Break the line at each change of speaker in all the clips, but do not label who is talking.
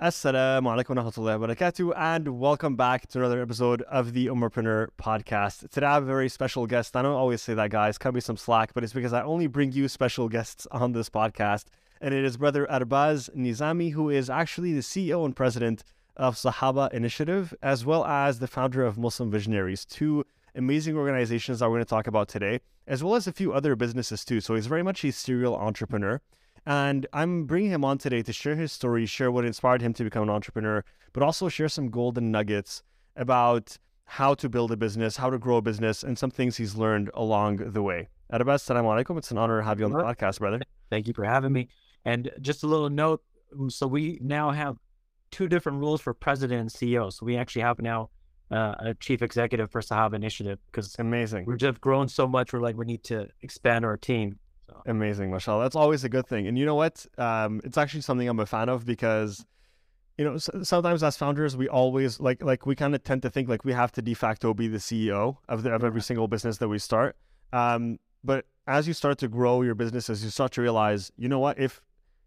Assalamu alaikum wa rahmatullahi wa barakatuh, and welcome back to another episode of the Umarpreneur podcast. Today I have a very special guest. I don't always say that, guys. Cut me some slack, but it's because I only bring you special guests on this podcast. And it is brother Arbaz Nizami, who is actually the CEO and president of Sahaba Initiative, as well as the founder of Muslim Visionaries, two amazing organizations that we're going to talk about today, as well as a few other businesses too. So he's very much a serial entrepreneur. And I'm bringing him on today to share his story, share what inspired him to become an entrepreneur, but also share some golden nuggets about how to build a business, how to grow a business, and some things he's learned along the way. Arbaz, salam alaikum. It's an honor to have you on the podcast, brother.
Thank you for having me. And just a little note so we now have two different rules for president and CEO. So we actually have now uh, a chief executive for Sahaba Initiative because
amazing.
We've just grown so much. We're like, we need to expand our team.
Amazing, mashallah. That's always a good thing. And you know what? Um, it's actually something I'm a fan of because, you know, sometimes as founders, we always like like we kind of tend to think like we have to de facto be the CEO of the, of every single business that we start. Um, but as you start to grow your business, as you start to realize, you know what, if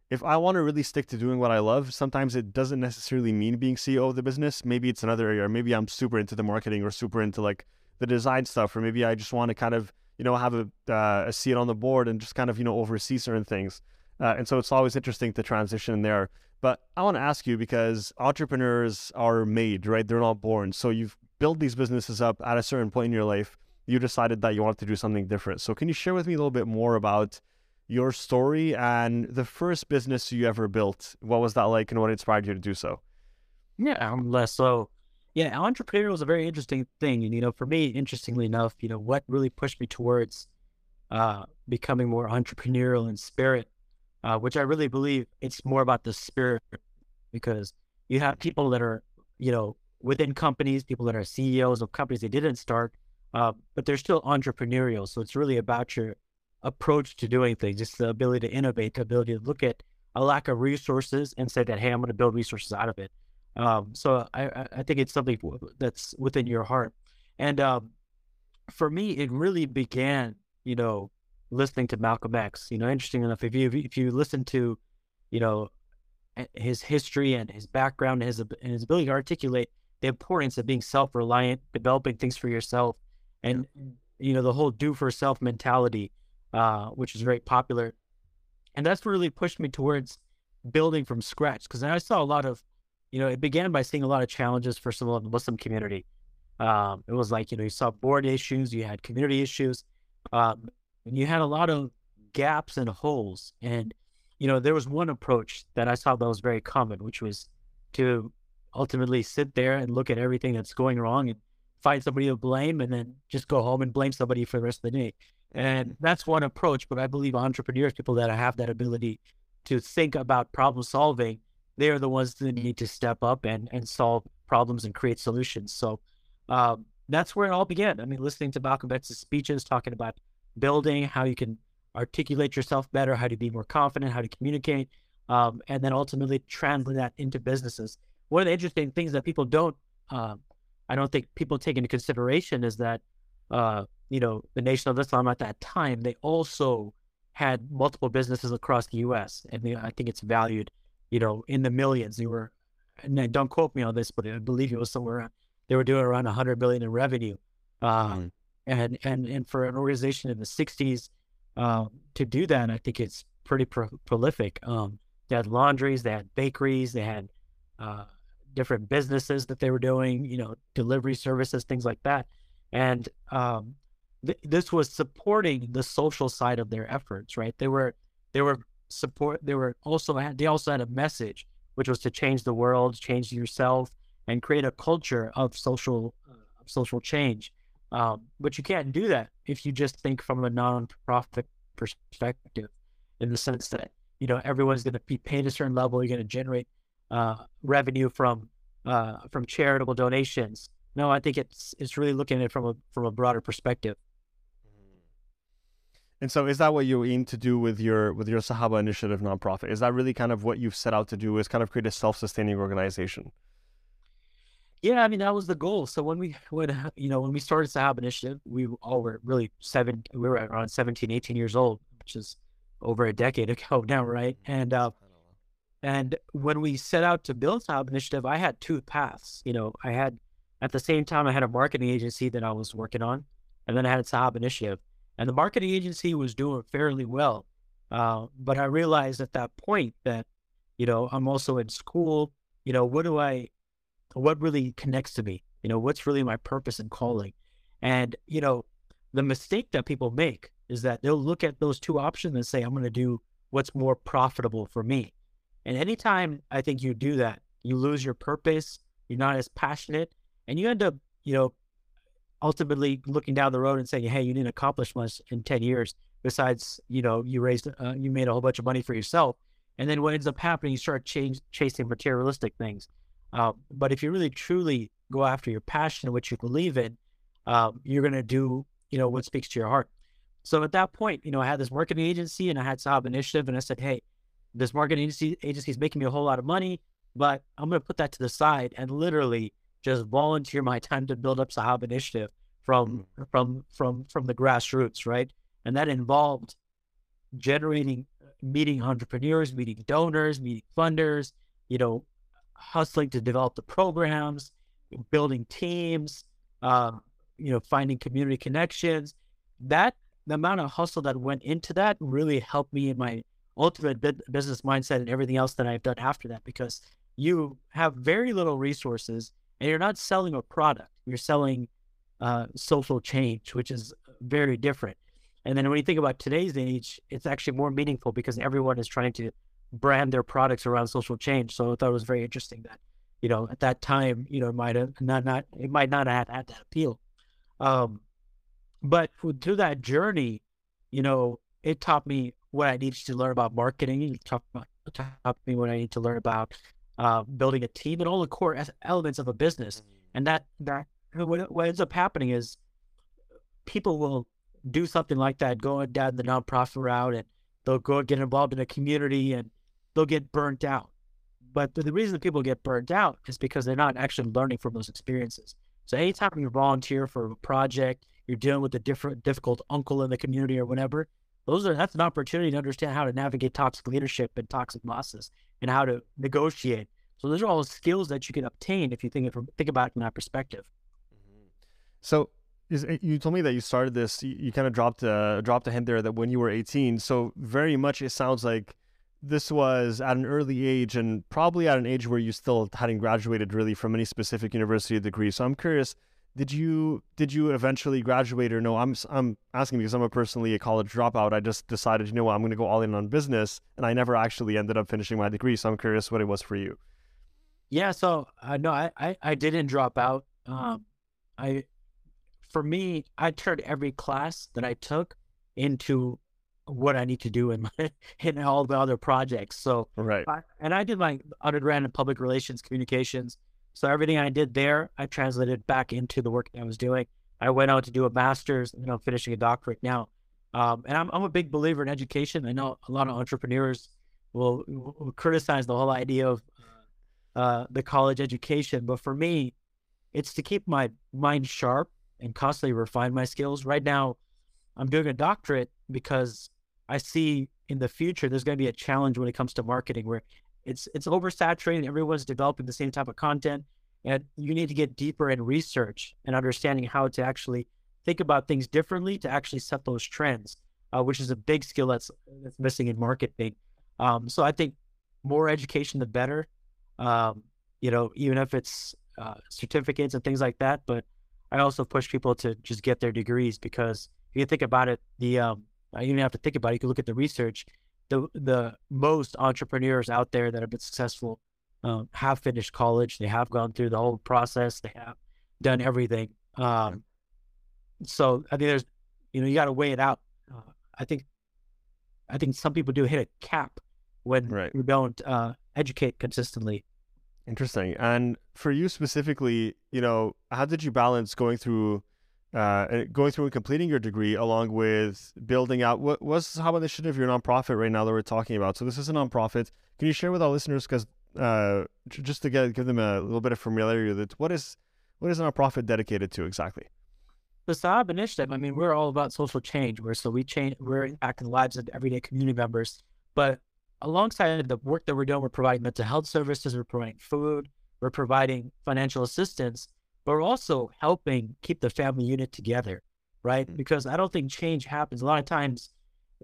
if I want to really stick to doing what I love, sometimes it doesn't necessarily mean being CEO of the business. Maybe it's another area, or maybe I'm super into the marketing or super into like the design stuff, or maybe I just want to kind of you know, have a, uh, a seat on the board and just kind of, you know, oversee certain things. Uh, and so it's always interesting to transition there. But I want to ask you because entrepreneurs are made, right? They're not born. So you've built these businesses up at a certain point in your life. You decided that you wanted to do something different. So can you share with me a little bit more about your story and the first business you ever built? What was that like and what inspired you to do so?
Yeah, I'm less so yeah, entrepreneurial is a very interesting thing. And, you know, for me, interestingly enough, you know, what really pushed me towards uh, becoming more entrepreneurial in spirit, uh, which I really believe it's more about the spirit because you have people that are, you know, within companies, people that are CEOs of companies they didn't start, uh, but they're still entrepreneurial. So it's really about your approach to doing things, just the ability to innovate, the ability to look at a lack of resources and say that, hey, I'm going to build resources out of it. Um, so I, I think it's something that's within your heart. And um, for me, it really began, you know, listening to Malcolm X. You know, interesting enough, if you if you listen to, you know, his history and his background and his and his ability to articulate the importance of being self-reliant, developing things for yourself, and you know the whole do for self mentality, uh, which is very popular, and that's really pushed me towards building from scratch because I saw a lot of you know, it began by seeing a lot of challenges for some of the Muslim community. Um, it was like, you know, you saw board issues, you had community issues, um, and you had a lot of gaps and holes. And, you know, there was one approach that I saw that was very common, which was to ultimately sit there and look at everything that's going wrong and find somebody to blame and then just go home and blame somebody for the rest of the day. And that's one approach. But I believe entrepreneurs, people that have that ability to think about problem solving, they are the ones that need to step up and and solve problems and create solutions. So um, that's where it all began. I mean, listening to Malcolm X's speeches, talking about building, how you can articulate yourself better, how to be more confident, how to communicate, um, and then ultimately translate that into businesses. One of the interesting things that people don't, uh, I don't think people take into consideration is that, uh, you know, the Nation of Islam at that time, they also had multiple businesses across the U.S. and they, I think it's valued you know, in the millions. They were, and don't quote me on this, but I believe it was somewhere they were doing around 100 billion in revenue. Uh, mm. And and and for an organization in the 60s uh, to do that, I think it's pretty pro- prolific. Um, they had laundries, they had bakeries, they had uh, different businesses that they were doing, you know, delivery services, things like that. And um, th- this was supporting the social side of their efforts, right? They were they were support. They were also had, they also had a message, which was to change the world, change yourself, and create a culture of social uh, social change. Um, but you can't do that if you just think from a nonprofit perspective, in the sense that you know everyone's going to be paid a certain level. You're going to generate uh, revenue from uh, from charitable donations. No, I think it's it's really looking at it from a from a broader perspective.
And so, is that what you aim to do with your with your Sahaba Initiative nonprofit? Is that really kind of what you've set out to do? Is kind of create a self-sustaining organization?
Yeah, I mean that was the goal. So when we when you know when we started Sahaba Initiative, we all were really seven. We were around 17, 18 years old, which is over a decade ago now, right? And uh, And when we set out to build Sahaba Initiative, I had two paths. You know, I had at the same time I had a marketing agency that I was working on, and then I had a Sahaba Initiative. And the marketing agency was doing fairly well. Uh, but I realized at that point that, you know, I'm also in school. You know, what do I, what really connects to me? You know, what's really my purpose and calling? And, you know, the mistake that people make is that they'll look at those two options and say, I'm going to do what's more profitable for me. And anytime I think you do that, you lose your purpose, you're not as passionate, and you end up, you know, ultimately looking down the road and saying, hey, you didn't accomplish much in 10 years besides, you know, you raised, uh, you made a whole bunch of money for yourself. And then what ends up happening, you start change, chasing materialistic things. Uh, but if you really truly go after your passion what you believe in, um, you're going to do, you know, what speaks to your heart. So at that point, you know, I had this marketing agency and I had Sahaba Initiative, and I said, hey, this marketing agency agency is making me a whole lot of money, but I'm going to put that to the side and literally just volunteer my time to build up Sahaba Initiative from mm. from from from the grassroots, right? And that involved generating, meeting entrepreneurs, meeting donors, meeting funders, you know, hustling to develop the programs, building teams, uh, you know, finding community connections. That the amount of hustle that went into that really helped me in my ultimate business mindset and everything else that I've done after that because you have very little resources and you're not selling a product, you're selling uh, social change, which is very different. And then when you think about today's age, it's actually more meaningful because everyone is trying to brand their products around social change. So I thought it was very interesting that, you know, at that time, you know, it might have not, not it might not have had that appeal. Um, but through that journey, you know, it taught me what I needed to learn about marketing. It taught, taught me what I need to learn about uh, building a team and all the core elements of a business. Mm-hmm. And that that what, what ends up happening is people will do something like that, go down the nonprofit route, and they'll go get involved in a community, and they'll get burnt out. But the reason people get burnt out is because they're not actually learning from those experiences. So anytime you volunteer for a project, you're dealing with a different difficult uncle in the community or whatever, those are that's an opportunity to understand how to navigate toxic leadership and toxic bosses and how to negotiate. So those are all skills that you can obtain if you think think about it from that perspective.
Mm-hmm. So is, you told me that you started this. You, you kind of dropped a dropped a hint there that when you were 18. So very much it sounds like this was at an early age and probably at an age where you still hadn't graduated really from any specific university degree. So I'm curious, did you did you eventually graduate or no? I'm I'm asking because I'm a personally a college dropout. I just decided, you know what, I'm going to go all in on business, and I never actually ended up finishing my degree. So I'm curious what it was for you.
Yeah, so uh, no, I, I I didn't drop out. Um, I for me, I turned every class that I took into what I need to do in my in all the other projects. So
right,
I, and I did my undergrad in public relations communications. So everything I did there, I translated back into the work I was doing. I went out to do a master's, and I'm finishing a doctorate now. Um, and I'm I'm a big believer in education. I know a lot of entrepreneurs will, will criticize the whole idea of uh, the college education, but for me, it's to keep my mind sharp and constantly refine my skills. Right now, I'm doing a doctorate because I see in the future there's going to be a challenge when it comes to marketing where it's it's oversaturated. Everyone's developing the same type of content, and you need to get deeper in research and understanding how to actually think about things differently to actually set those trends, uh, which is a big skill that's that's missing in marketing. Um, so I think more education the better. Um, you know, even if it's uh, certificates and things like that, but I also push people to just get their degrees because if you think about it, the um, you don't have to think about it. You can look at the research. The the most entrepreneurs out there that have been successful um, have finished college. They have gone through the whole process. They have done everything. Um, so I think there's, you know, you got to weigh it out. Uh, I think, I think some people do hit a cap when right. you don't uh, educate consistently.
Interesting. And for you specifically, you know, how did you balance going through uh, going through and completing your degree along with building out what was how about the initiative of your nonprofit right now that we're talking about. So this is a nonprofit. Can you share with our listeners because uh, just to get give them a little bit of familiarity with what is what is a nonprofit dedicated to exactly?
The Sahaba initiative i mean we're all about social change we're so we change we're impacting the lives of everyday community members. But alongside the work that we're doing, we're providing mental health services, we're providing food, we're providing financial assistance, but we're also helping keep the family unit together, right? Mm-hmm. Because I don't think change happens. A lot of times,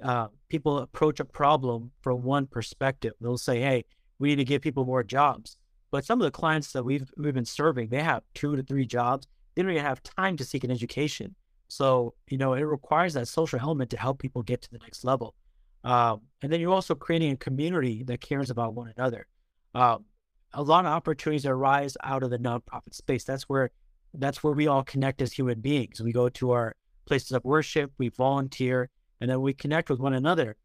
uh, people approach a problem from one perspective. They'll say, "Hey, we need to give people more jobs." But some of the clients that we've we've been serving, they have two to three jobs. They don't even have time to seek an education. So you know, it requires that social element to help people get to the next level. Um, and then you're also creating a community that cares about one another. Um, a lot of opportunities arise out of the nonprofit space. That's where that's where we all connect as human beings. We go to our places of worship, we volunteer, and then we connect with one another.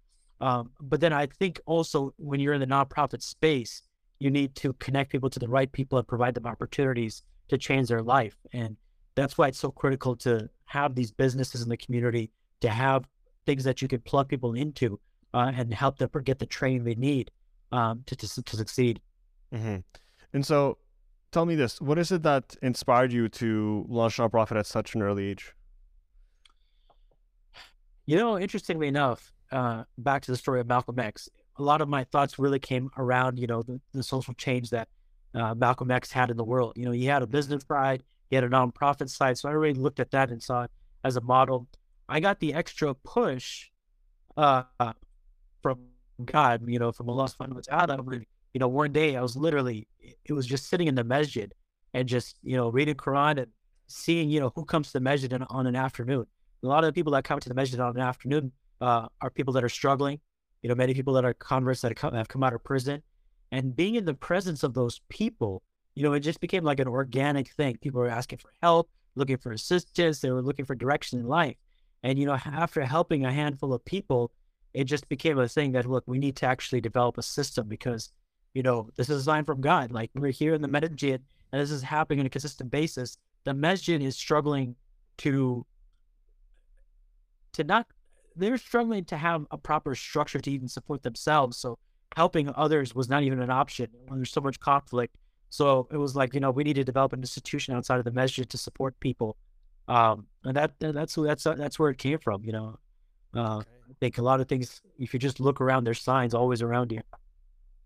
Um, but then I think also when you're in the nonprofit space, you need to connect people to the right people and provide them opportunities to change their life. And that's why it's so critical to have these businesses in the community, to have things that you can plug people into uh, and help them get the training they need um, to, to, to succeed.
Mm-hmm. And so tell me this what is it that inspired you to launch a nonprofit at such an early age?
You know, interestingly enough, uh, back to the story of Malcolm X, a lot of my thoughts really came around, you know, the, the social change that uh, Malcolm X had in the world. You know, he had a business side, he had a nonprofit side. So I really looked at that and saw it as a model. I got the extra push uh, from God, you know, from Allah subhanahu wa ta'ala. You know, one day I was literally, it was just sitting in the masjid and just, you know, reading Quran and seeing, you know, who comes to the masjid on, on an afternoon. A lot of the people that come to the masjid on an afternoon uh, are people that are struggling. You know, many people that are converts that have come out of prison. And being in the presence of those people, you know, it just became like an organic thing. People were asking for help, looking for assistance. They were looking for direction in life. And, you know, after helping a handful of people, it just became a thing that, look, we need to actually develop a system because, you know, this is a sign from God. Like we're here in the masjid and this is happening on a consistent basis. The masjid is struggling to, to not, they're struggling to have a proper structure to even support themselves. So helping others was not even an option when there's so much conflict. So it was like, you know, we need to develop an institution outside of the masjid to support people. Um, and that, that's, that's, that's where it came from, you know. Uh, okay. I think a lot of things, if you just look around, there's signs always around you.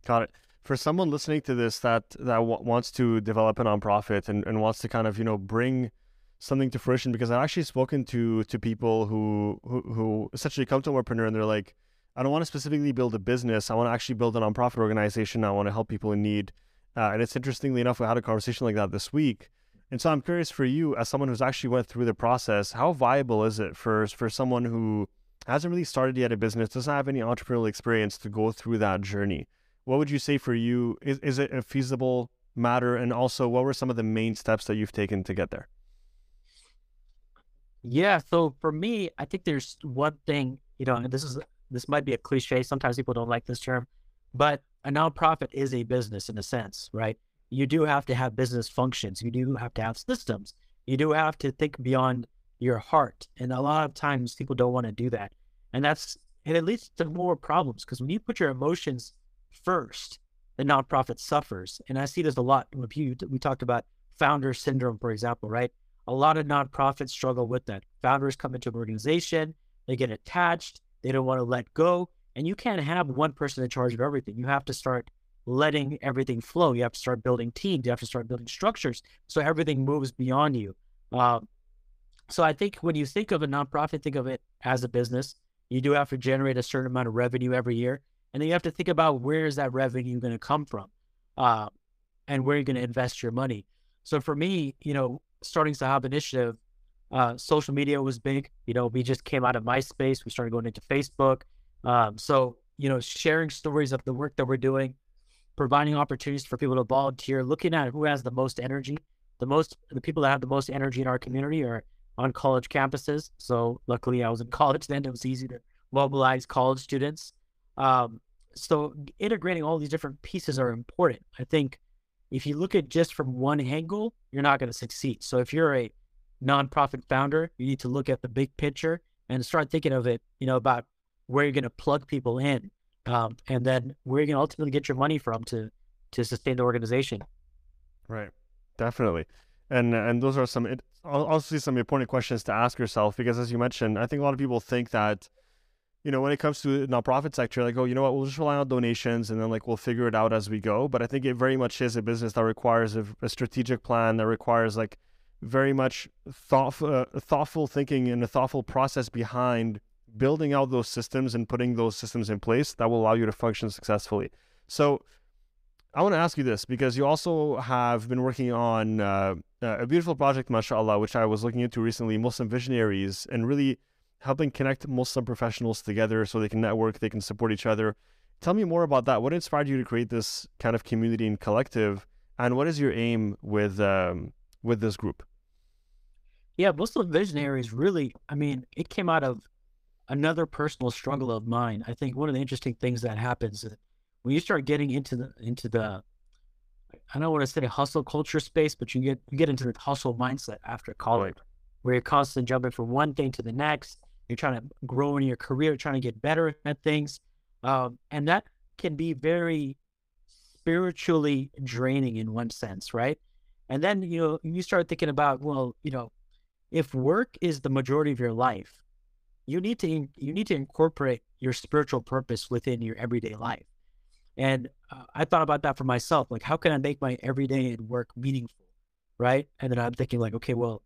Got it. For someone listening to this that that w- wants to develop a nonprofit and, and wants to kind of you know bring something to fruition, because I've actually spoken to to people who who, who essentially come to Umarpreneur and they're like, I don't want to specifically build a business. I want to actually build a nonprofit organization. I want to help people in need. Uh, and it's interestingly enough, we had a conversation like that this week. And so I'm curious for you, as someone who's actually went through the process, how viable is it for for someone who hasn't really started yet a business, doesn't have any entrepreneurial experience to go through that journey. What would you say for you? Is, is it a feasible matter? And also, what were some of the main steps that you've taken to get there?
Yeah. So for me, I think there's one thing, you know, and this is, this might be a cliche. Sometimes people don't like this term, but a nonprofit is a business in a sense, right? You do have to have business functions. You do have to have systems. You do have to think beyond your heart. And a lot of times people don't want to do that. And that's, it leads to more problems because when you put your emotions first, the nonprofit suffers. And I see this a lot. With you, we talked about founder syndrome, for example, right? A lot of nonprofits struggle with that. Founders come into an organization, they get attached, they don't want to let go. And you can't have one person in charge of everything. You have to start letting everything flow. You have to start building teams. You have to start building structures so everything moves beyond you. Um, so I think when you think of a nonprofit, think of it as a business. You do have to generate a certain amount of revenue every year, and then you have to think about where is that revenue going to come from, uh, and where you're going to invest your money. So for me, you know, starting Sahaba Initiative, uh, social media was big. You know, we just came out of MySpace. We started going into Facebook. Um, so you know, sharing stories of the work that we're doing, providing opportunities for people to volunteer, looking at who has the most energy. The most, the people that have the most energy in our community are on college campuses. So luckily, I was in college then. It was easy to mobilize college students. Um, so integrating all these different pieces are important. I think if you look at just from one angle, you're not going to succeed. So if you're a nonprofit founder, you need to look at the big picture and start thinking of it, you know, about where you're going to plug people in, um, and then where you're going to ultimately get your money from to to sustain the organization.
Right, definitely, and and those are some it, also some important questions to ask yourself because as you mentioned i think a lot of people think that you know, when it comes to the nonprofit sector, like, oh, you know what, we'll just rely on donations and then like we'll figure it out as we go. But I think it very much is a business that requires a, a strategic plan that requires like very much thoughtful, uh, thoughtful thinking and a thoughtful process behind building out those systems and putting those systems in place that will allow you to function successfully. So I want to ask you this because you also have been working on uh, a beautiful project, mashallah, which I was looking into recently, Muslim Visionaries, and really helping connect Muslim professionals together so they can network, they can support each other. Tell me more about that. What inspired you to create this kind of community and collective, and what is your aim with um, with this group?
Yeah, Muslim Visionaries really, I mean, it came out of another personal struggle of mine. I think one of the interesting things that happens when you start getting into the into the I don't want to say hustle culture space, but you get you get into the hustle mindset after college, right. where you're constantly jumping from one thing to the next. You're trying to grow in your career, trying to get better at things. Um, and that can be very spiritually draining in one sense, right? And then, you know, you start thinking about, well, you know, if work is the majority of your life, you need to you need to incorporate your spiritual purpose within your everyday life. And uh, I thought about that for myself. Like, how can I make my everyday and work meaningful? Right. And then I'm thinking, like, okay, well,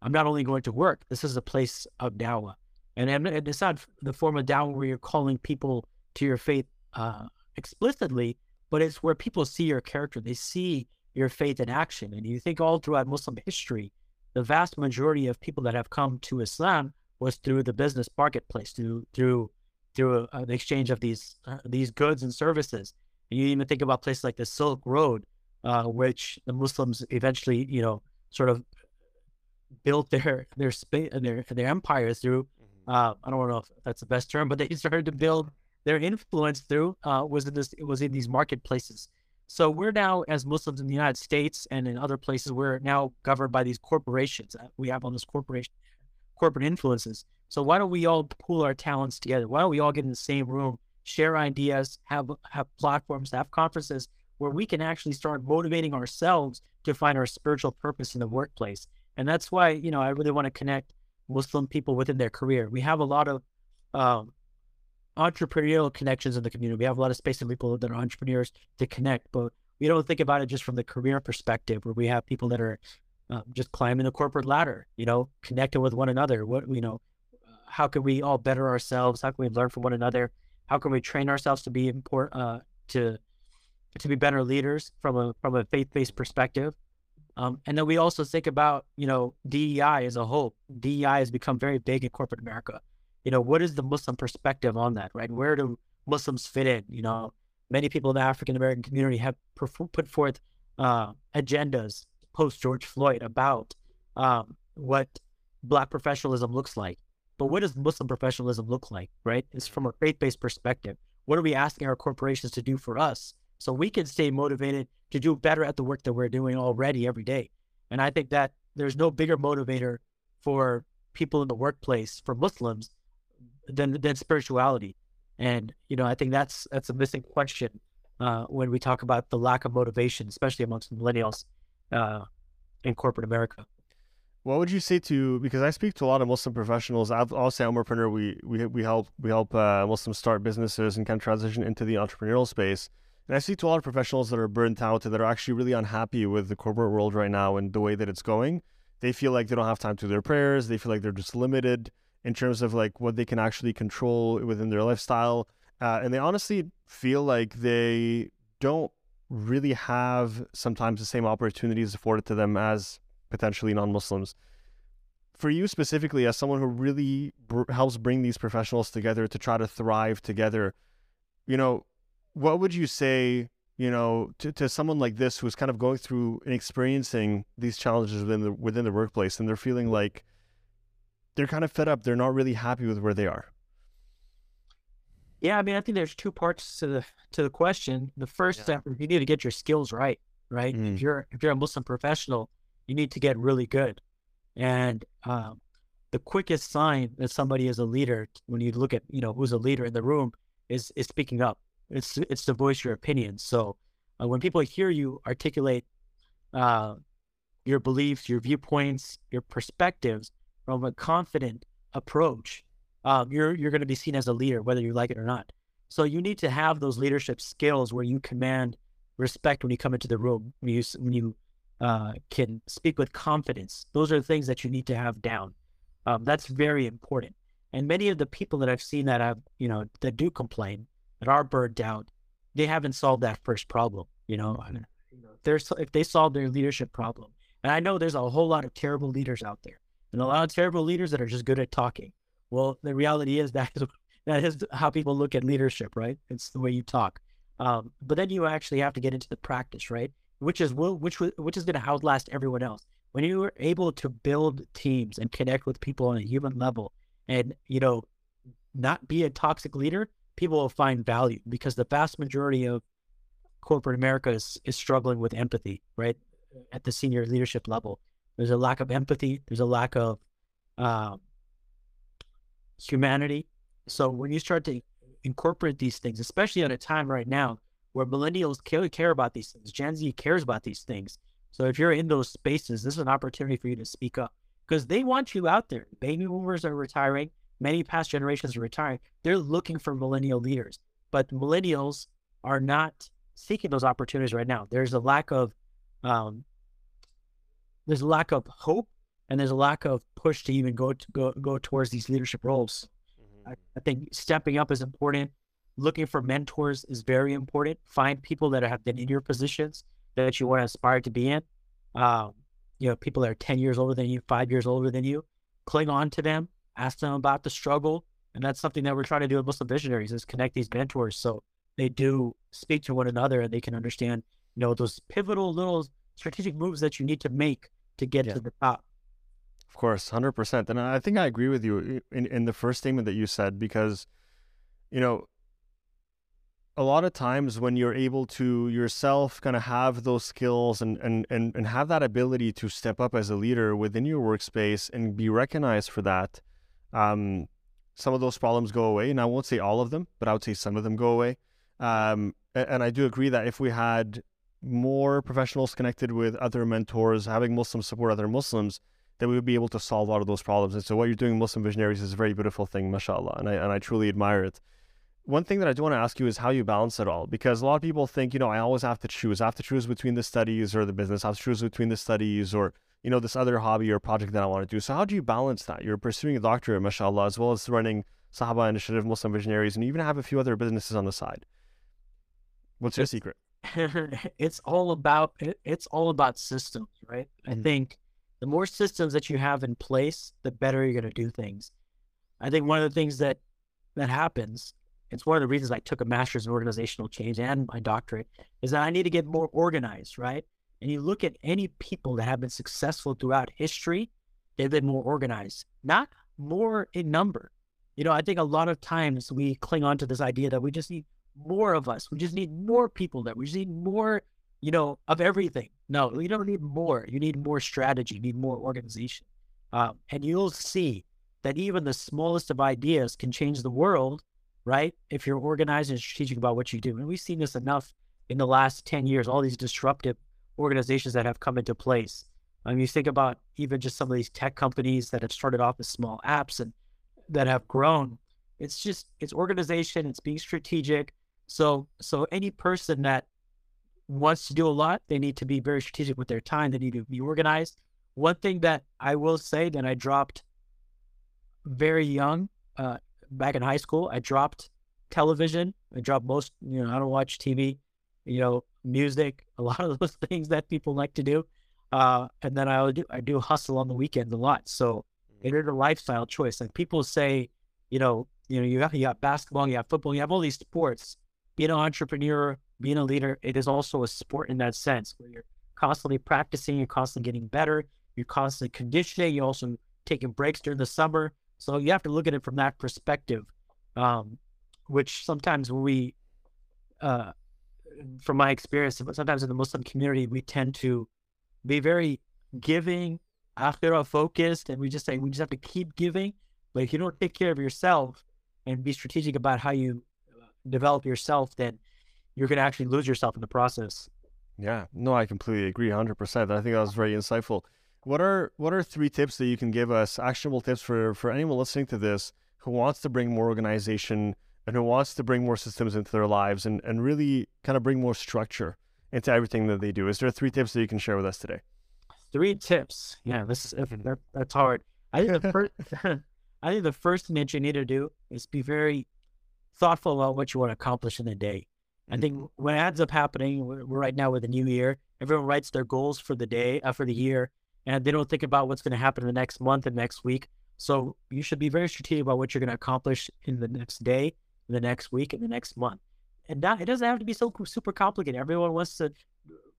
I'm not only going to work, this is a place of dawah. And, it's not the form of dawah where you're calling people to your faith uh, explicitly, but it's where people see your character. They see your faith in action. And you think all throughout Muslim history, the vast majority of people that have come to Islam was through the business marketplace, through through through uh, the exchange of these uh, these goods and services. And you even think about places like the Silk Road, uh, which the Muslims eventually, you know, sort of built their their space their their empires through uh, I don't know if that's the best term, but they started to build their influence through uh, was in this was in these marketplaces. So we're now, as Muslims in the United States and in other places, we're now governed by these corporations. We have all these corporation corporate influences. So why don't we all pool our talents together? Why don't we all get in the same room, share ideas, have have platforms, have conferences where we can actually start motivating ourselves to find our spiritual purpose in the workplace? And that's why you know I really want to connect Muslim people within their career. We have a lot of um, entrepreneurial connections in the community. We have a lot of space and people that are entrepreneurs to connect, but we don't think about it just from the career perspective, where we have people that are uh, just climbing the corporate ladder, you know, connecting with one another. What you know, how can we all better ourselves? How can we learn from one another? How can we train ourselves to be important uh, to to be better leaders from a from a faith based perspective? Um, and then we also think about, you know, DEI as a whole. DEI has become very big in corporate America. You know, what is the Muslim perspective on that, right? Where do Muslims fit in? You know, many people in the African American community have put forth uh, agendas post George Floyd about um, what Black professionalism looks like. But what does Muslim professionalism look like, right? It's from a faith based perspective. What are we asking our corporations to do for us so we can stay motivated to do better at the work that we're doing already every day. And I think that there's no bigger motivator for people in the workplace for Muslims than than spirituality. And you know, I think that's that's a missing question uh, when we talk about the lack of motivation, especially amongst millennials uh, in corporate America.
What would you say to because I speak to a lot of Muslim professionals. I'll say Umarpreneur. We we we help we help uh, Muslims start businesses and kind of transition into the entrepreneurial space. And I see to a lot of professionals that are burnt out, that are actually really unhappy with the corporate world right now and the way that it's going. They feel like they don't have time to do their prayers. They feel like they're just limited in terms of like what they can actually control within their lifestyle. Uh, and they honestly feel like they don't really have sometimes the same opportunities afforded to them as potentially non-Muslims. For you specifically, as someone who really br- helps bring these professionals together to try to thrive together, you know, what would you say you know to, to someone like this who's kind of going through and experiencing these challenges within the within the workplace and they're feeling like they're kind of fed up they're not really happy with where they are?
Yeah i mean i think there's two parts to the to the question. The first yeah. step you need to get your skills right right? Mm. if you're if you're a muslim professional you need to get really good. And um, the quickest sign that somebody is a leader when you look at you know who's a leader in the room is is speaking up it's it's to voice your opinion. So uh, when people hear you articulate uh, your beliefs, your viewpoints, your perspectives from a confident approach, um, you're you're going to be seen as a leader, whether you like it or not. So you need to have those leadership skills where you command respect when you come into the room, when you when you uh, can speak with confidence. Those are things that you need to have down. Um, that's very important. And many of the people that I've seen that have, you know, that do complain, that are burned out, they haven't solved that first problem. You know, there's if they solve their leadership problem, and I know there's a whole lot of terrible leaders out there, and a lot of terrible leaders that are just good at talking. Well, the reality is that is that is how people look at leadership, right? It's the way you talk. Um, but then you actually have to get into the practice, right? Which is which which is going to outlast everyone else. When you are able to build teams and connect with people on a human level, and you know, not be a toxic leader, people will find value because the vast majority of corporate America is, is struggling with empathy, right? At the senior leadership level, there's a lack of empathy. There's a lack of um, humanity. So when you start to incorporate these things, especially at a time right now where millennials care, care about these things, Gen Z cares about these things. So if you're in those spaces, this is an opportunity for you to speak up because they want you out there. Baby boomers are retiring. Many past generations are retiring. They're looking for millennial leaders, but millennials are not seeking those opportunities right now. There's a lack of, um, there's a lack of hope, and there's a lack of push to even go to go go towards these leadership roles. I, I think stepping up is important. Looking for mentors is very important. Find people that have been in your positions that you want to aspire to be in. Um, you know, people that are 10 years older than you, five years older than you. Cling on to them, ask them about the struggle. And that's something that we're trying to do with Muslim visionaries is connect these mentors so they do speak to one another and they can understand, you know, those pivotal little strategic moves that you need to make to get yeah. to the top.
Of course, hundred percent, and I think I agree with you in in the first statement that you said because, you know, a lot of times when you're able to yourself kind of have those skills and, and and and have that ability to step up as a leader within your workspace and be recognized for that, um, some of those problems go away. And I won't say all of them, but I would say some of them go away. Um, and, I do agree that if we had more professionals connected with other mentors, having Muslims support other Muslims, that we would be able to solve a lot of those problems. And so what you're doing Muslim Visionaries is a very beautiful thing, mashallah, and I, and I truly admire it. One thing that I do want to ask you is how you balance it all, because a lot of people think, you know, I always have to choose. I have to choose between the studies or the business. I have to choose between the studies or, you know, this other hobby or project that I want to do. So how do you balance that? You're pursuing a doctorate, mashallah, as well as running Sahaba Initiative, Muslim Visionaries, and you even have a few other businesses on the side. What's your secret?
it's all about it, it's all about systems, right? Mm-hmm. I think the more systems that you have in place, the better you're going to do things. I think one of the things that that happens, it's one of the reasons I took a master's in organizational change and my doctorate, is that I need to get more organized, right? And you look at any people that have been successful throughout history, they've been more organized, not more in number. You know, I think a lot of times we cling on to this idea that we just need more of us. We just need more people that we just need more you know, of everything. No, you don't need more. You need more strategy. You need more organization. Um, and you'll see that even the smallest of ideas can change the world, right? If you're organized and strategic about what you do. And we've seen this enough in the last 10 years, all these disruptive organizations that have come into place. I mean, you think about even just some of these tech companies that have started off as small apps and that have grown. It's just, it's organization, it's being strategic. So, so any person that wants to do a lot, they need to be very strategic with their time. They need to be organized. One thing that I will say that I dropped very young, uh, back in high school, I dropped television. I dropped most, you know, I don't watch TV, you know, music, a lot of those things that people like to do. Uh, and then I do, I do hustle on the weekends a lot. So mm-hmm. it is a lifestyle choice. And people say, you know, you know, you got, you got basketball, you got football, you have all these sports. Being an entrepreneur, being a leader, it is also a sport in that sense where you're constantly practicing, you're constantly getting better, you're constantly conditioning, you're also taking breaks during the summer. So you have to look at it from that perspective, um, which sometimes we, uh, from my experience, sometimes in the Muslim community, we tend to be very giving, akhirah focused, and we just say we just have to keep giving. But if you don't take care of yourself and be strategic about how you uh, develop yourself, then you're going to actually lose yourself in the process.
Yeah, no, I completely agree, hundred percent. I think that was very insightful. What are what are three tips that you can give us, actionable tips for for anyone listening to this who wants to bring more organization and who wants to bring more systems into their lives and, and really kind of bring more structure into everything that they do? Is there three tips that you can share with us today?
Three tips. Yeah, this is that, that's hard. I think the first, I think the first thing that you need to do is be very thoughtful about what you want to accomplish in a day. I think
Mm-hmm.
what ends up happening, we're we're right now with the new year, everyone writes their goals for the day, uh, for the year, and they don't think about what's going to happen in the next month and next week. So you should be very strategic about what you're going to accomplish in the next day, the next week, and the next month. And that it doesn't have to be so super complicated. Everyone wants to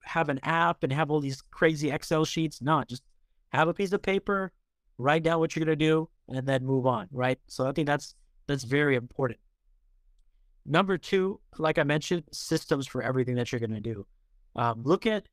have an app and have all these crazy Excel sheets. No, just have a piece of paper, write down what you're going to do, and then move on. Right. So I think that's that's very important. Number two, like I mentioned, systems for everything that you're going to do. Um, look at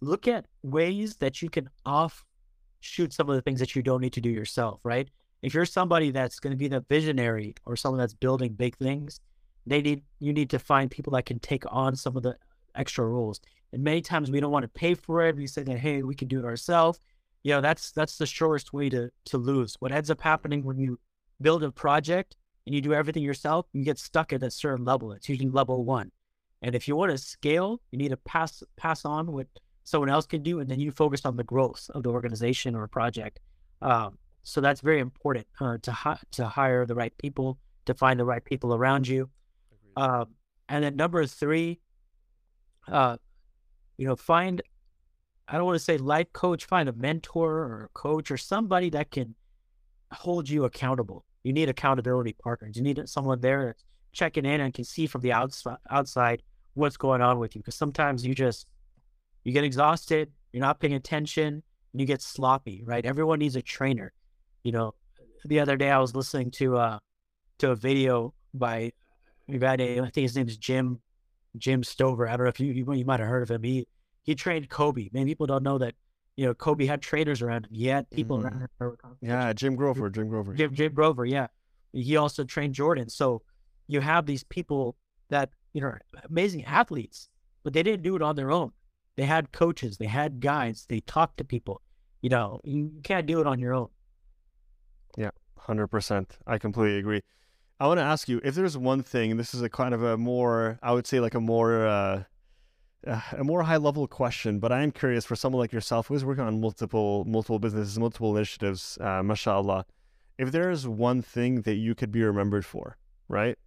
look at ways that you can offshoot some of the things that you don't need to do yourself. Right? If you're somebody that's going to be the visionary or someone that's building big things, they need you need to find people that can take on some of the extra roles. And many times we don't want to pay for it. We say that hey, we can do it ourselves. You know, that's that's the surest way to to lose. What ends up happening when you build a project and you do everything yourself, you get stuck at a certain level. It's usually level one. And if you want to scale, you need to pass pass on what someone else can do, and then you focus on the growth of the organization or project. Um, so that's very important uh, to hi- to hire the right people, to find the right people around you. Um, and then number three, uh, you know, find I don't want to say life coach, find a mentor or a coach or somebody that can hold you accountable. You need accountability partners. You need someone there that's checking in and can see from the outside outside what's going on with you. Because sometimes you just you get exhausted, you're not paying attention, and you get sloppy, right? Everyone needs a trainer. You know, the other day I was listening to uh to a video by a guy named I think his name is Jim Jim Stover. I don't know if you you, you might have heard of him. He he trained Kobe. Many people don't know that. You know, Kobe had trainers around him. He had people
Mhm.
around him.
Yeah, Jim Grover, Jim Grover.
Jim, Jim Grover, yeah. He also trained Jordan. So you have these people that, you know, amazing athletes, but they didn't do it on their own. They had coaches, they had guides, they talked to people. You know, you can't do it on your own.
Hundred percent. I completely agree. I want to ask you if there's one thing. This is a kind of a more, I would say, like a more, uh, a more high level question. But I am curious for someone like yourself who's working on multiple, multiple businesses, multiple initiatives. Uh, mashallah. If there is one thing that you could be remembered for, right?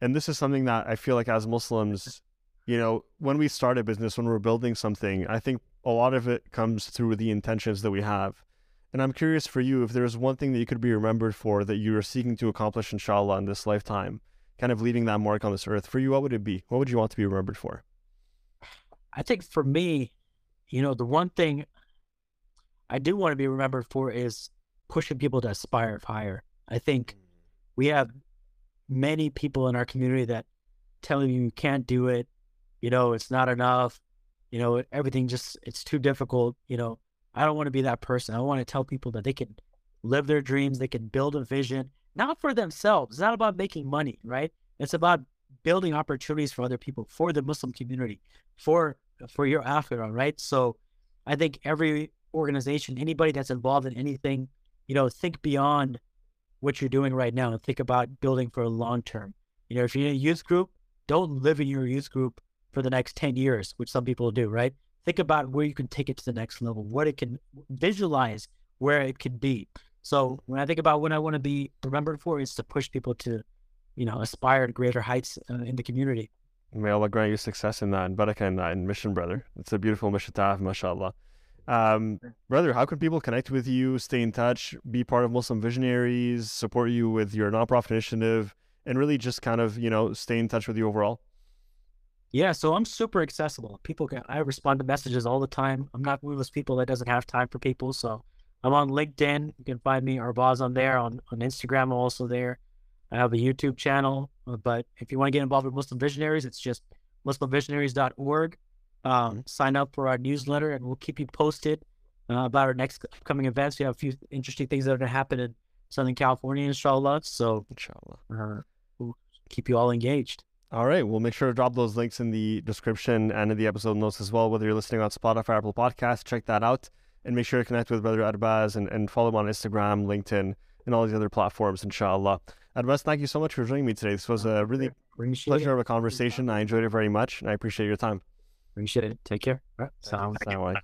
And this is something that I feel like as Muslims, you know, when we start a business, when we're building something, I think a lot of it comes through the intentions that we have. And I'm curious for you if there's one thing that you could be remembered for that you are seeking to accomplish, inshallah, in this lifetime, kind of leaving that mark on this earth. For you, what would it be? What would you want to be remembered for?
I think for me, you know, the one thing I do want to be remembered for is pushing people to aspire higher. I think we have many people in our community that telling you you can't do it, you know, it's not enough, you know, everything just it's too difficult, you know. I don't want to be that person. I want to tell people that they can live their dreams, they can build a vision, not for themselves. It's not about making money, right? It's about building opportunities for other people, for the Muslim community, for for your akhirah, right? So I think every organization, anybody that's involved in anything, you know, think beyond what you're doing right now and think about building for a long term. You know, if you're in a youth group, don't live in your youth group for the next 10 years, which some people do, right? Think about where you can take it to the next level, what it can visualize where it could be. So when I think about what I want to be remembered for, is to push people to, you know, aspire to greater heights uh, in the community.
May Allah grant you success in that and barakah in that and mission, brother. It's a beautiful mission to have, mashallah. Um, brother, how can people connect with you, stay in touch, be part of Muslim Visionaries, support you with your nonprofit initiative, and really just kind of, you know, stay in touch with you overall?
Yeah, so I'm super accessible. People can I respond to messages all the time. I'm not one of those people that doesn't have time for people. So I'm on LinkedIn. You can find me Arbaz on there. On on Instagram, I'm also there. I have a YouTube channel. uh, But if you want to get involved with Muslim Visionaries, it's just muslimvisionaries.org. Um, sign up for our newsletter, and we'll keep you posted uh, about our next upcoming events. We have a few interesting things that are going to happen in Southern California, inshallah. So
Inshallah.
uh, we'll keep you all engaged.
All right. We'll make sure to drop those links in the description and in the episode notes as well. Whether you're listening on Spotify, Apple Podcasts, check that out and make sure to connect with Brother Arbaz and, and follow him on Instagram, LinkedIn, and all these other platforms, inshallah. Arbaz, thank you so much for joining me today. This was a really
Appreciate
pleasure
it.
of a conversation. I enjoyed it very much, and I appreciate your time.
Appreciate it. Take care. All right.
Alaikum.